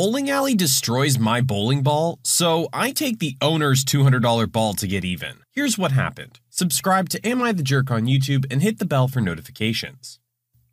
bowling alley destroys my bowling ball, so I take the owner's $200 ball to get even. Here's what happened. Subscribe to Am I the Jerk on YouTube and hit the bell for notifications.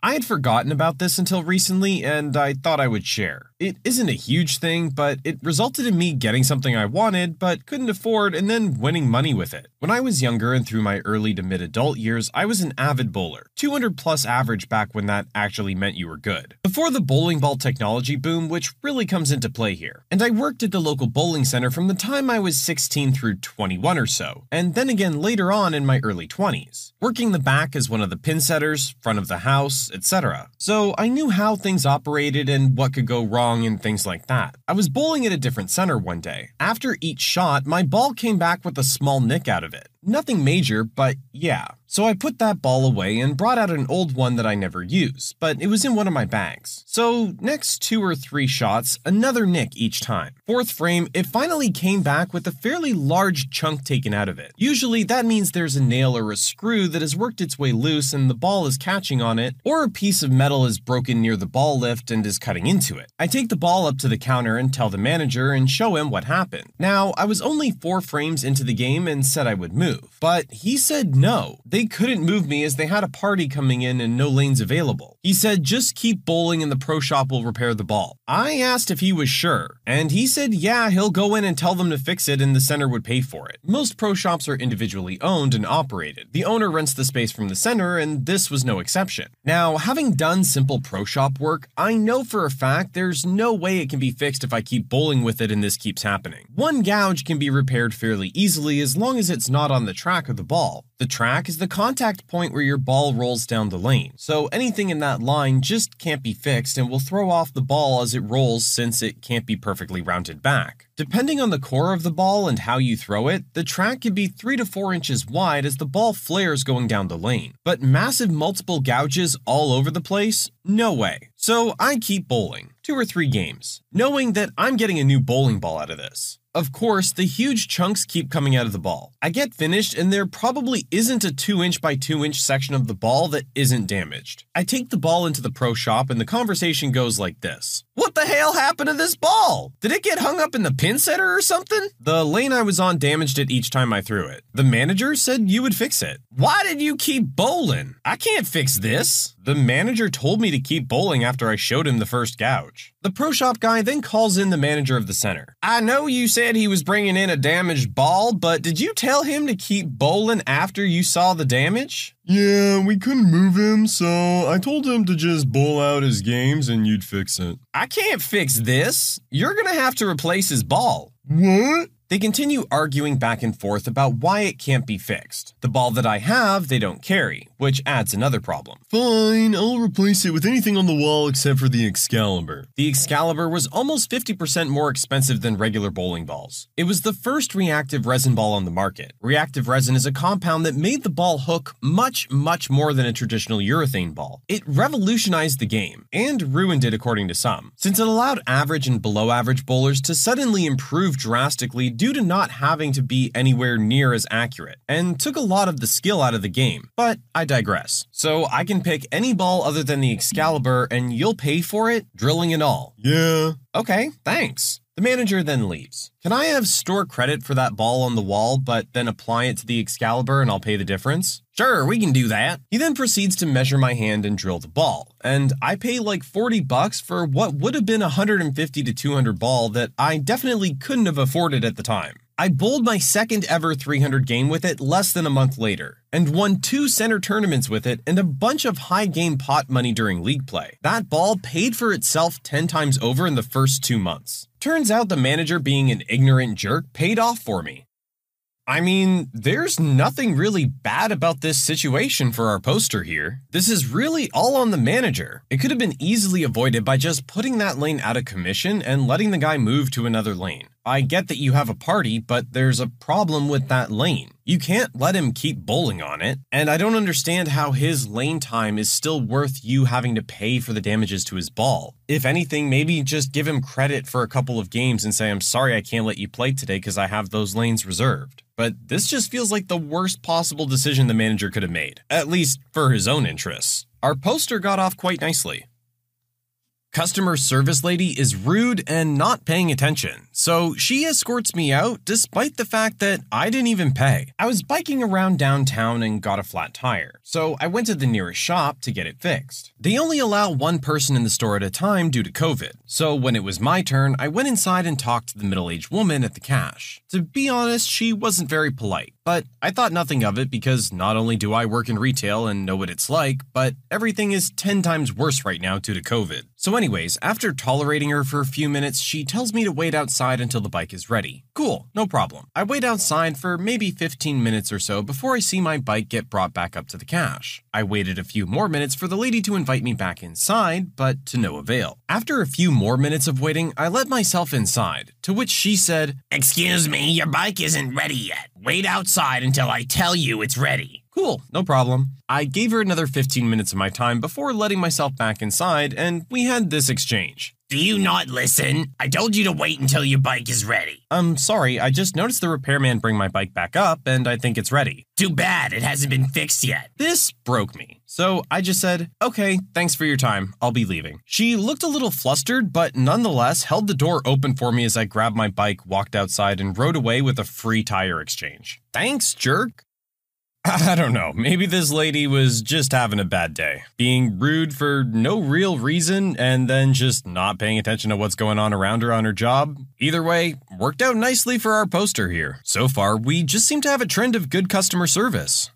I had forgotten about this until recently, and I thought I would share. It isn't a huge thing, but it resulted in me getting something I wanted but couldn't afford and then winning money with it. When I was younger and through my early to mid adult years, I was an avid bowler, 200 plus average back when that actually meant you were good. Before the bowling ball technology boom, which really comes into play here. And I worked at the local bowling center from the time I was 16 through 21 or so, and then again later on in my early 20s, working the back as one of the pin setters, front of the house, etc. So I knew how things operated and what could go wrong and things like that. I was bowling at a different center one day. After each shot, my ball came back with a small nick out of it. Nothing major, but yeah. So I put that ball away and brought out an old one that I never use, but it was in one of my bags. So, next two or three shots, another nick each time. Fourth frame, it finally came back with a fairly large chunk taken out of it. Usually, that means there's a nail or a screw that has worked its way loose and the ball is catching on it, or a piece of metal is broken near the ball lift and is cutting into it. I take the ball up to the counter and tell the manager and show him what happened. Now, I was only four frames into the game and said I would move, but he said no. They couldn't move me as they had a party coming in and no lanes available. He said just keep bowling and the pro shop will repair the ball. I asked if he was sure, and he said yeah, he'll go in and tell them to fix it and the center would pay for it. Most pro shops are individually owned and operated. The owner rents the space from the center, and this was no exception. Now, having done simple pro shop work, I know for a fact there's no way it can be fixed if I keep bowling with it and this keeps happening. One gouge can be repaired fairly easily as long as it's not on the track of the ball. The track is the contact point where your ball rolls down the lane, so anything in that line just can't be fixed and will throw off the ball as it rolls since it can't be perfectly rounded back. Depending on the core of the ball and how you throw it, the track can be 3 to 4 inches wide as the ball flares going down the lane. But massive multiple gouges all over the place? No way. So I keep bowling, two or three games, knowing that I'm getting a new bowling ball out of this. Of course, the huge chunks keep coming out of the ball. I get finished, and there probably isn't a 2 inch by 2 inch section of the ball that isn't damaged. I take the ball into the pro shop, and the conversation goes like this What the hell happened to this ball? Did it get hung up in the pin setter or something? The lane I was on damaged it each time I threw it. The manager said you would fix it. Why did you keep bowling? I can't fix this. The manager told me to keep bowling after I showed him the first gouge. The pro shop guy then calls in the manager of the center. I know you said he was bringing in a damaged ball, but did you tell him to keep bowling after you saw the damage? Yeah, we couldn't move him, so I told him to just bowl out his games and you'd fix it. I can't fix this. You're gonna have to replace his ball. What? They continue arguing back and forth about why it can't be fixed. The ball that I have, they don't carry, which adds another problem. Fine, I'll replace it with anything on the wall except for the Excalibur. The Excalibur was almost 50% more expensive than regular bowling balls. It was the first reactive resin ball on the market. Reactive resin is a compound that made the ball hook much, much more than a traditional urethane ball. It revolutionized the game, and ruined it according to some, since it allowed average and below average bowlers to suddenly improve drastically due to not having to be anywhere near as accurate, and took a lot of the skill out of the game. But I digress. So I can pick any ball other than the Excalibur, and you'll pay for it, drilling and all. Yeah. Okay, thanks. The manager then leaves. Can I have store credit for that ball on the wall, but then apply it to the Excalibur and I'll pay the difference? Sure, we can do that. He then proceeds to measure my hand and drill the ball, and I pay like 40 bucks for what would have been a 150 to 200 ball that I definitely couldn't have afforded at the time. I bowled my second ever 300 game with it less than a month later, and won two center tournaments with it and a bunch of high game pot money during league play. That ball paid for itself 10 times over in the first two months. Turns out the manager being an ignorant jerk paid off for me. I mean, there's nothing really bad about this situation for our poster here. This is really all on the manager. It could have been easily avoided by just putting that lane out of commission and letting the guy move to another lane. I get that you have a party, but there's a problem with that lane. You can't let him keep bowling on it, and I don't understand how his lane time is still worth you having to pay for the damages to his ball. If anything, maybe just give him credit for a couple of games and say, I'm sorry I can't let you play today because I have those lanes reserved. But this just feels like the worst possible decision the manager could have made, at least for his own interests. Our poster got off quite nicely. Customer service lady is rude and not paying attention, so she escorts me out despite the fact that I didn't even pay. I was biking around downtown and got a flat tire, so I went to the nearest shop to get it fixed. They only allow one person in the store at a time due to COVID, so when it was my turn, I went inside and talked to the middle aged woman at the cash. To be honest, she wasn't very polite, but I thought nothing of it because not only do I work in retail and know what it's like, but everything is 10 times worse right now due to COVID. So, anyways, after tolerating her for a few minutes, she tells me to wait outside until the bike is ready. Cool, no problem. I wait outside for maybe 15 minutes or so before I see my bike get brought back up to the cash. I waited a few more minutes for the lady to invite me back inside, but to no avail. After a few more minutes of waiting, I let myself inside, to which she said, Excuse me, your bike isn't ready yet. Wait outside until I tell you it's ready. Cool, no problem. I gave her another 15 minutes of my time before letting myself back inside, and we had this exchange. Do you not listen? I told you to wait until your bike is ready. I'm sorry, I just noticed the repairman bring my bike back up, and I think it's ready. Too bad it hasn't been fixed yet. This broke me. So I just said, okay, thanks for your time. I'll be leaving. She looked a little flustered, but nonetheless held the door open for me as I grabbed my bike, walked outside, and rode away with a free tire exchange. Thanks, jerk. I don't know. Maybe this lady was just having a bad day, being rude for no real reason and then just not paying attention to what's going on around her on her job. Either way, worked out nicely for our poster here. So far, we just seem to have a trend of good customer service.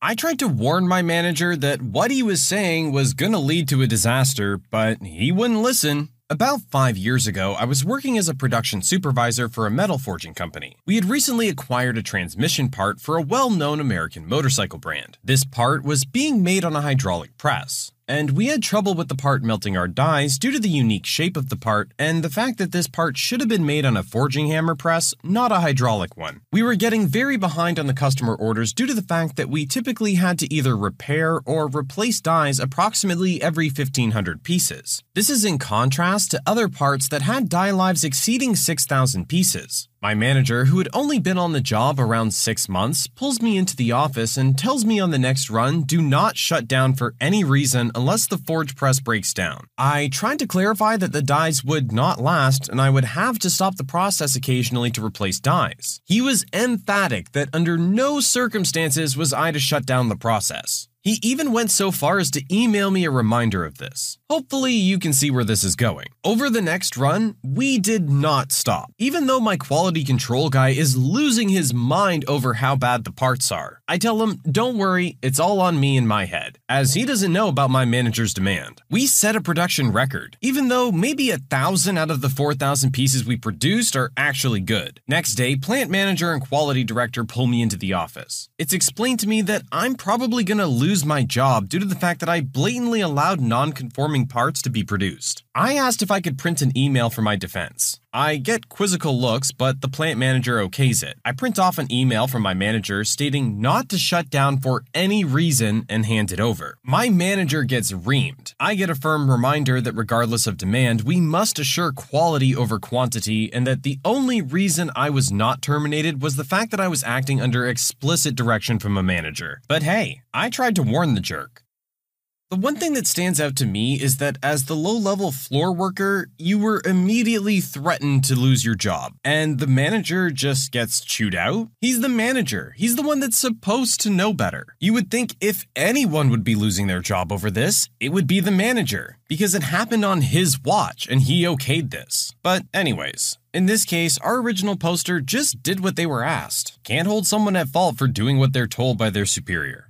I tried to warn my manager that what he was saying was gonna lead to a disaster, but he wouldn't listen. About five years ago, I was working as a production supervisor for a metal forging company. We had recently acquired a transmission part for a well known American motorcycle brand. This part was being made on a hydraulic press and we had trouble with the part melting our dies due to the unique shape of the part and the fact that this part should have been made on a forging hammer press, not a hydraulic one. We were getting very behind on the customer orders due to the fact that we typically had to either repair or replace dies approximately every 1500 pieces. This is in contrast to other parts that had die lives exceeding 6000 pieces. My manager, who had only been on the job around six months, pulls me into the office and tells me on the next run do not shut down for any reason unless the forge press breaks down. I tried to clarify that the dies would not last and I would have to stop the process occasionally to replace dies. He was emphatic that under no circumstances was I to shut down the process. He even went so far as to email me a reminder of this. Hopefully, you can see where this is going. Over the next run, we did not stop. Even though my quality control guy is losing his mind over how bad the parts are, I tell him, don't worry, it's all on me in my head, as he doesn't know about my manager's demand. We set a production record, even though maybe a thousand out of the 4,000 pieces we produced are actually good. Next day, plant manager and quality director pull me into the office. It's explained to me that I'm probably gonna lose lose my job due to the fact that I blatantly allowed non conforming parts to be produced. I asked if I could print an email for my defense. I get quizzical looks, but the plant manager okays it. I print off an email from my manager stating not to shut down for any reason and hand it over. My manager gets reamed. I get a firm reminder that regardless of demand, we must assure quality over quantity, and that the only reason I was not terminated was the fact that I was acting under explicit direction from a manager. But hey, I tried to warn the jerk. The one thing that stands out to me is that as the low level floor worker, you were immediately threatened to lose your job, and the manager just gets chewed out. He's the manager, he's the one that's supposed to know better. You would think if anyone would be losing their job over this, it would be the manager, because it happened on his watch and he okayed this. But, anyways, in this case, our original poster just did what they were asked. Can't hold someone at fault for doing what they're told by their superior.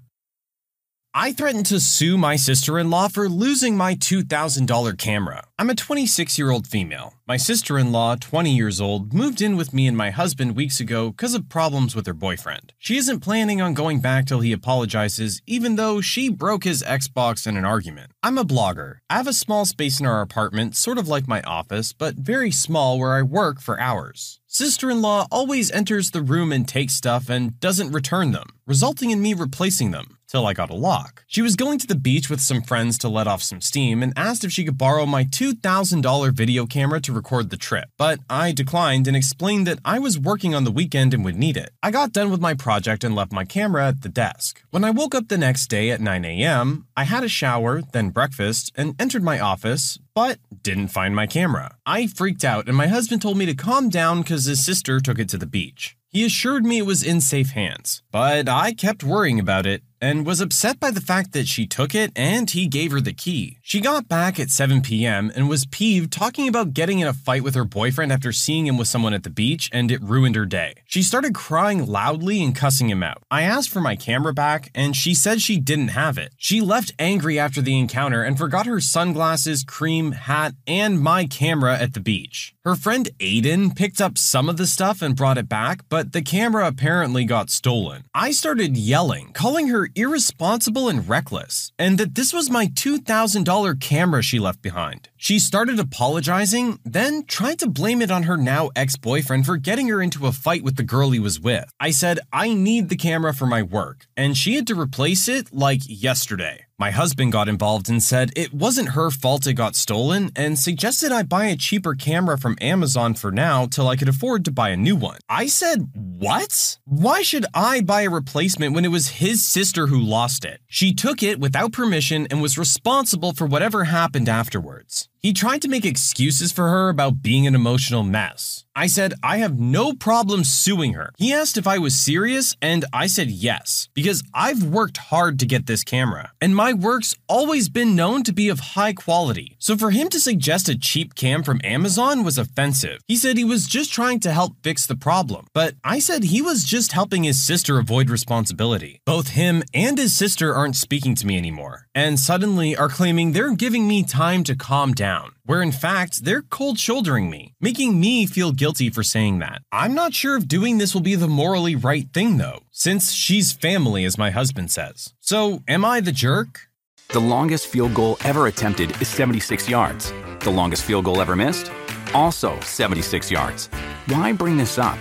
I threatened to sue my sister in law for losing my $2,000 camera. I'm a 26 year old female. My sister in law, 20 years old, moved in with me and my husband weeks ago because of problems with her boyfriend. She isn't planning on going back till he apologizes, even though she broke his Xbox in an argument. I'm a blogger. I have a small space in our apartment, sort of like my office, but very small where I work for hours. Sister in law always enters the room and takes stuff and doesn't return them, resulting in me replacing them. Till I got a lock. She was going to the beach with some friends to let off some steam and asked if she could borrow my $2,000 video camera to record the trip, but I declined and explained that I was working on the weekend and would need it. I got done with my project and left my camera at the desk. When I woke up the next day at 9 a.m., I had a shower, then breakfast, and entered my office, but didn't find my camera. I freaked out, and my husband told me to calm down because his sister took it to the beach. He assured me it was in safe hands, but I kept worrying about it and was upset by the fact that she took it and he gave her the key. She got back at 7 p.m. and was peeved talking about getting in a fight with her boyfriend after seeing him with someone at the beach and it ruined her day. She started crying loudly and cussing him out. I asked for my camera back and she said she didn't have it. She left angry after the encounter and forgot her sunglasses, cream, hat, and my camera at the beach. Her friend Aiden picked up some of the stuff and brought it back, but the camera apparently got stolen. I started yelling, calling her irresponsible and reckless, and that this was my $2,000 camera she left behind. She started apologizing, then tried to blame it on her now ex boyfriend for getting her into a fight with the girl he was with. I said, I need the camera for my work, and she had to replace it like yesterday. My husband got involved and said it wasn't her fault it got stolen and suggested I buy a cheaper camera from Amazon for now till I could afford to buy a new one. I said, What? Why should I buy a replacement when it was his sister who lost it? She took it without permission and was responsible for whatever happened afterwards. He tried to make excuses for her about being an emotional mess. I said, I have no problem suing her. He asked if I was serious, and I said yes, because I've worked hard to get this camera, and my work's always been known to be of high quality. So for him to suggest a cheap cam from Amazon was offensive. He said he was just trying to help fix the problem, but I said he was just helping his sister avoid responsibility. Both him and his sister aren't speaking to me anymore, and suddenly are claiming they're giving me time to calm down where in fact they're cold shouldering me, making me feel guilty for saying that. I'm not sure if doing this will be the morally right thing though, since she's family, as my husband says. So, am I the jerk? The longest field goal ever attempted is 76 yards. The longest field goal ever missed? Also 76 yards. Why bring this up?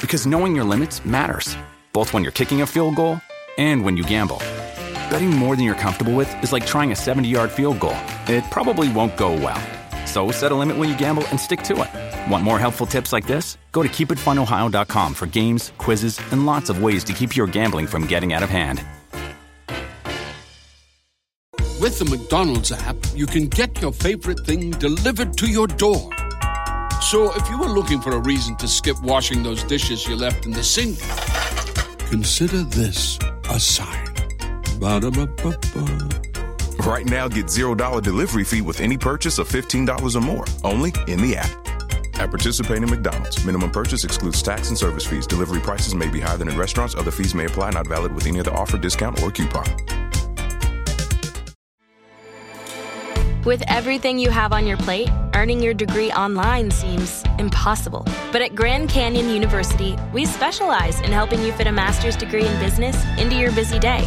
Because knowing your limits matters, both when you're kicking a field goal and when you gamble. Betting more than you're comfortable with is like trying a 70 yard field goal, it probably won't go well. So set a limit when you gamble and stick to it. Want more helpful tips like this? Go to keepitfunohio.com for games, quizzes, and lots of ways to keep your gambling from getting out of hand. With the McDonald's app, you can get your favorite thing delivered to your door. So if you were looking for a reason to skip washing those dishes you left in the sink, consider this a sign. Ba-da-ba-ba-ba. Right now, get $0 delivery fee with any purchase of $15 or more, only in the app. At participating McDonald's, minimum purchase excludes tax and service fees. Delivery prices may be higher than in restaurants. Other fees may apply, not valid with any other offer, discount, or coupon. With everything you have on your plate, earning your degree online seems impossible. But at Grand Canyon University, we specialize in helping you fit a master's degree in business into your busy day.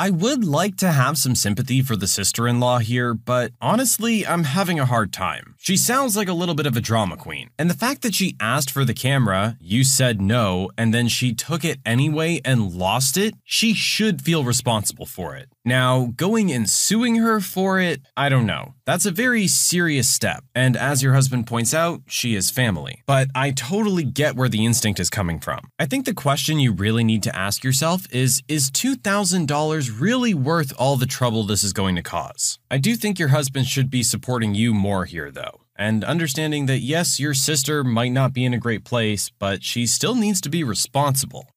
I would like to have some sympathy for the sister in law here, but honestly, I'm having a hard time. She sounds like a little bit of a drama queen. And the fact that she asked for the camera, you said no, and then she took it anyway and lost it, she should feel responsible for it. Now, going and suing her for it, I don't know. That's a very serious step. And as your husband points out, she is family. But I totally get where the instinct is coming from. I think the question you really need to ask yourself is Is $2,000 really worth all the trouble this is going to cause? I do think your husband should be supporting you more here, though. And understanding that yes, your sister might not be in a great place, but she still needs to be responsible.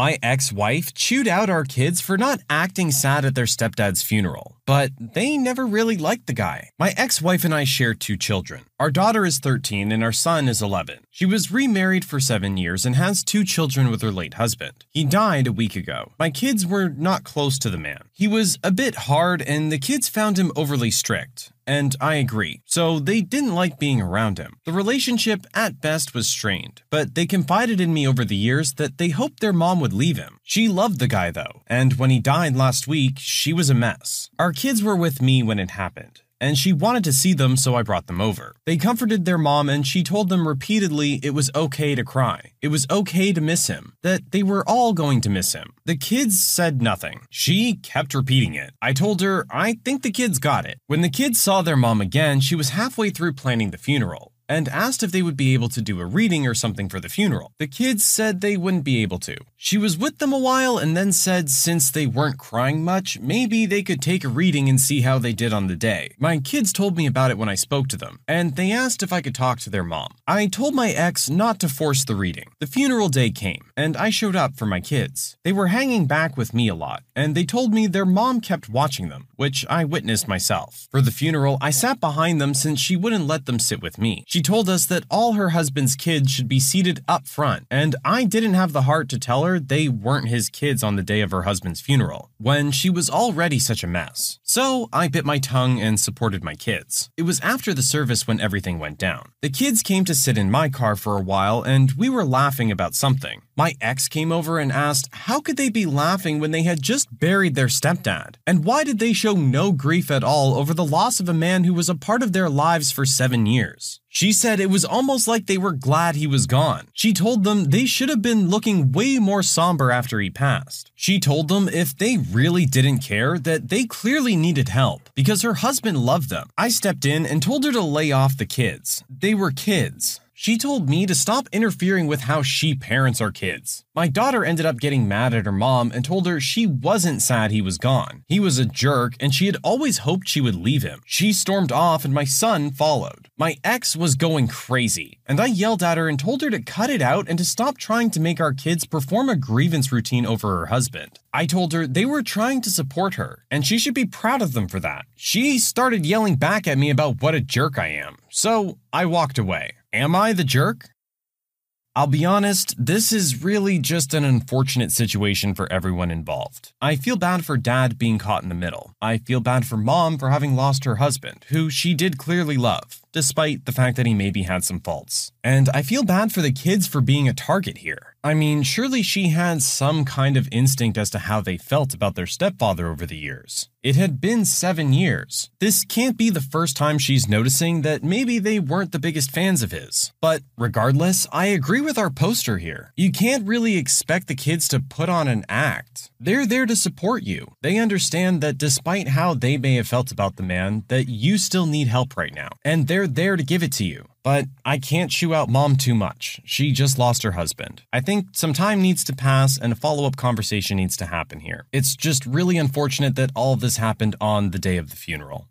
My ex wife chewed out our kids for not acting sad at their stepdad's funeral, but they never really liked the guy. My ex wife and I share two children. Our daughter is 13 and our son is 11. She was remarried for seven years and has two children with her late husband. He died a week ago. My kids were not close to the man. He was a bit hard and the kids found him overly strict. And I agree. So they didn't like being around him. The relationship at best was strained, but they confided in me over the years that they hoped their mom would leave him. She loved the guy though, and when he died last week, she was a mess. Our kids were with me when it happened and she wanted to see them, so I brought them over. They comforted their mom, and she told them repeatedly it was okay to cry. It was okay to miss him, that they were all going to miss him. The kids said nothing. She kept repeating it. I told her, I think the kids got it. When the kids saw their mom again, she was halfway through planning the funeral and asked if they would be able to do a reading or something for the funeral. The kids said they wouldn't be able to. She was with them a while and then said since they weren't crying much, maybe they could take a reading and see how they did on the day. My kids told me about it when I spoke to them, and they asked if I could talk to their mom. I told my ex not to force the reading. The funeral day came, and I showed up for my kids. They were hanging back with me a lot, and they told me their mom kept watching them, which I witnessed myself. For the funeral, I sat behind them since she wouldn't let them sit with me. She told us that all her husband's kids should be seated up front, and I didn't have the heart to tell her they weren't his kids on the day of her husband's funeral, when she was already such a mess. So I bit my tongue and supported my kids. It was after the service when everything went down. The kids came to sit in my car for a while, and we were laughing about something. My ex came over and asked how could they be laughing when they had just buried their stepdad? And why did they show no grief at all over the loss of a man who was a part of their lives for seven years? She said it was almost like they were glad he was gone. She told them they should have been looking way more somber after he passed. She told them if they really didn't care, that they clearly needed help because her husband loved them. I stepped in and told her to lay off the kids. They were kids. She told me to stop interfering with how she parents our kids. My daughter ended up getting mad at her mom and told her she wasn't sad he was gone. He was a jerk and she had always hoped she would leave him. She stormed off and my son followed. My ex was going crazy, and I yelled at her and told her to cut it out and to stop trying to make our kids perform a grievance routine over her husband. I told her they were trying to support her, and she should be proud of them for that. She started yelling back at me about what a jerk I am, so I walked away. Am I the jerk? I'll be honest, this is really just an unfortunate situation for everyone involved. I feel bad for dad being caught in the middle. I feel bad for mom for having lost her husband, who she did clearly love, despite the fact that he maybe had some faults. And I feel bad for the kids for being a target here. I mean, surely she had some kind of instinct as to how they felt about their stepfather over the years. It had been seven years. This can't be the first time she's noticing that maybe they weren't the biggest fans of his. But regardless, I agree with our poster here. You can't really expect the kids to put on an act. They're there to support you. They understand that despite how they may have felt about the man, that you still need help right now. And they're there to give it to you. But I can't chew out mom too much. She just lost her husband. I think some time needs to pass and a follow up conversation needs to happen here. It's just really unfortunate that all of this happened on the day of the funeral.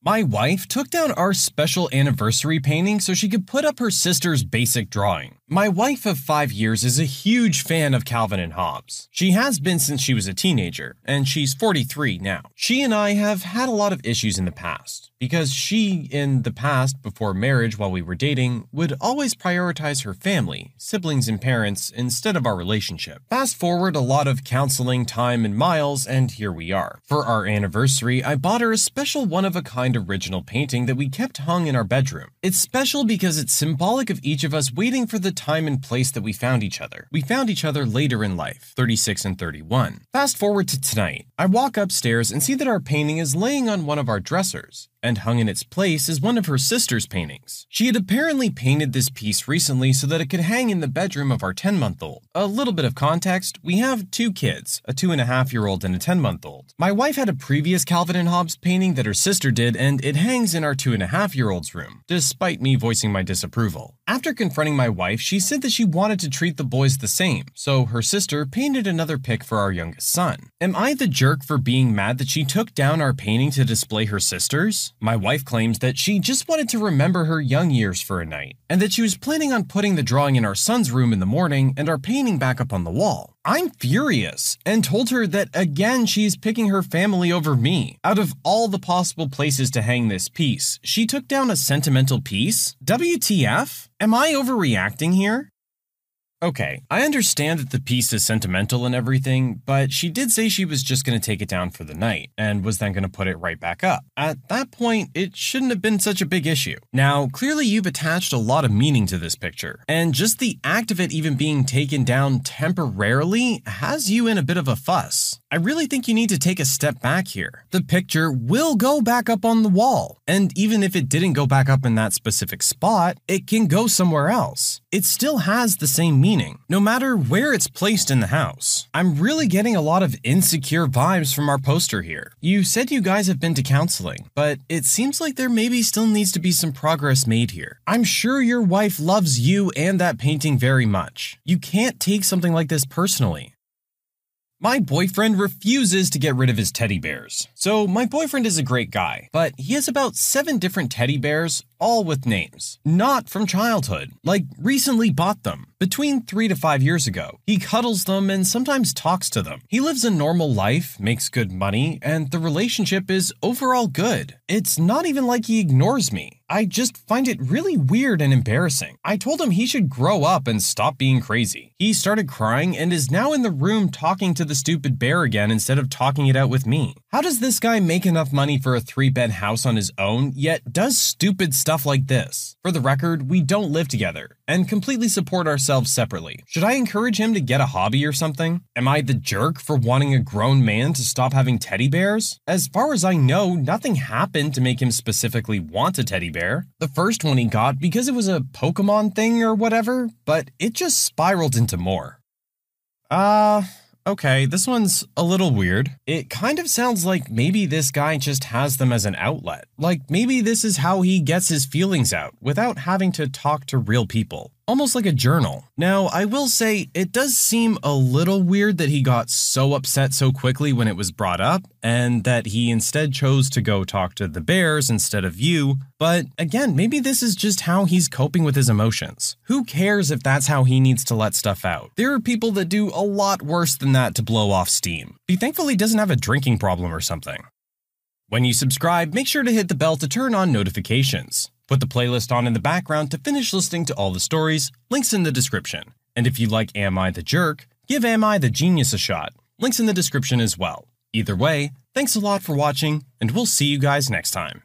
My wife took down our special anniversary painting so she could put up her sister's basic drawing. My wife of five years is a huge fan of Calvin and Hobbes. She has been since she was a teenager, and she's 43 now. She and I have had a lot of issues in the past because she, in the past, before marriage while we were dating, would always prioritize her family, siblings, and parents instead of our relationship. Fast forward a lot of counseling, time, and miles, and here we are. For our anniversary, I bought her a special one of a kind original painting that we kept hung in our bedroom. It's special because it's symbolic of each of us waiting for the time and place that we found each other. We found each other later in life, 36 and 31. Fast forward to tonight. I walk upstairs and see that our painting is laying on one of our dressers and hung in its place is one of her sister's paintings. She had apparently painted this piece recently so that it could hang in the bedroom of our 10 month old. A little bit of context we have two kids, a two and a half year old and a 10 month old. My wife had a previous Calvin and Hobbes painting that her sister did, and it hangs in our two and a half year old's room, despite me voicing my disapproval. After confronting my wife, she said that she wanted to treat the boys the same, so her sister painted another pic for our youngest son. Am I the jerk for being mad that she took down our painting to display her sister's? My wife claims that she just wanted to remember her young years for a night, and that she was planning on putting the drawing in our son's room in the morning and our painting back up on the wall. I'm furious and told her that again she's picking her family over me. Out of all the possible places to hang this piece, she took down a sentimental piece? WTF? Am I overreacting here? Okay, I understand that the piece is sentimental and everything, but she did say she was just going to take it down for the night and was then going to put it right back up. At that point, it shouldn't have been such a big issue. Now, clearly you've attached a lot of meaning to this picture, and just the act of it even being taken down temporarily has you in a bit of a fuss. I really think you need to take a step back here. The picture will go back up on the wall, and even if it didn't go back up in that specific spot, it can go somewhere else. It still has the same meaning meaning, no matter where it's placed in the house. I'm really getting a lot of insecure vibes from our poster here. You said you guys have been to counseling, but it seems like there maybe still needs to be some progress made here. I'm sure your wife loves you and that painting very much. You can't take something like this personally. My boyfriend refuses to get rid of his teddy bears. So, my boyfriend is a great guy, but he has about seven different teddy bears, all with names. Not from childhood, like recently bought them, between three to five years ago. He cuddles them and sometimes talks to them. He lives a normal life, makes good money, and the relationship is overall good. It's not even like he ignores me. I just find it really weird and embarrassing. I told him he should grow up and stop being crazy. He started crying and is now in the room talking to the stupid bear again instead of talking it out with me. How does this guy make enough money for a three bed house on his own, yet does stupid stuff like this? For the record, we don't live together and completely support ourselves separately. Should I encourage him to get a hobby or something? Am I the jerk for wanting a grown man to stop having teddy bears? As far as I know, nothing happened to make him specifically want a teddy bear. The first one he got because it was a Pokemon thing or whatever, but it just spiraled into more. Uh, okay, this one's a little weird. It kind of sounds like maybe this guy just has them as an outlet. Like maybe this is how he gets his feelings out without having to talk to real people almost like a journal. Now, I will say it does seem a little weird that he got so upset so quickly when it was brought up, and that he instead chose to go talk to the bears instead of you. But again, maybe this is just how he's coping with his emotions. Who cares if that's how he needs to let stuff out? There are people that do a lot worse than that to blow off steam. Be thankful he doesn't have a drinking problem or something. When you subscribe, make sure to hit the bell to turn on notifications. Put the playlist on in the background to finish listening to all the stories, links in the description. And if you like Am I the Jerk, give Am I the Genius a shot, links in the description as well. Either way, thanks a lot for watching, and we'll see you guys next time.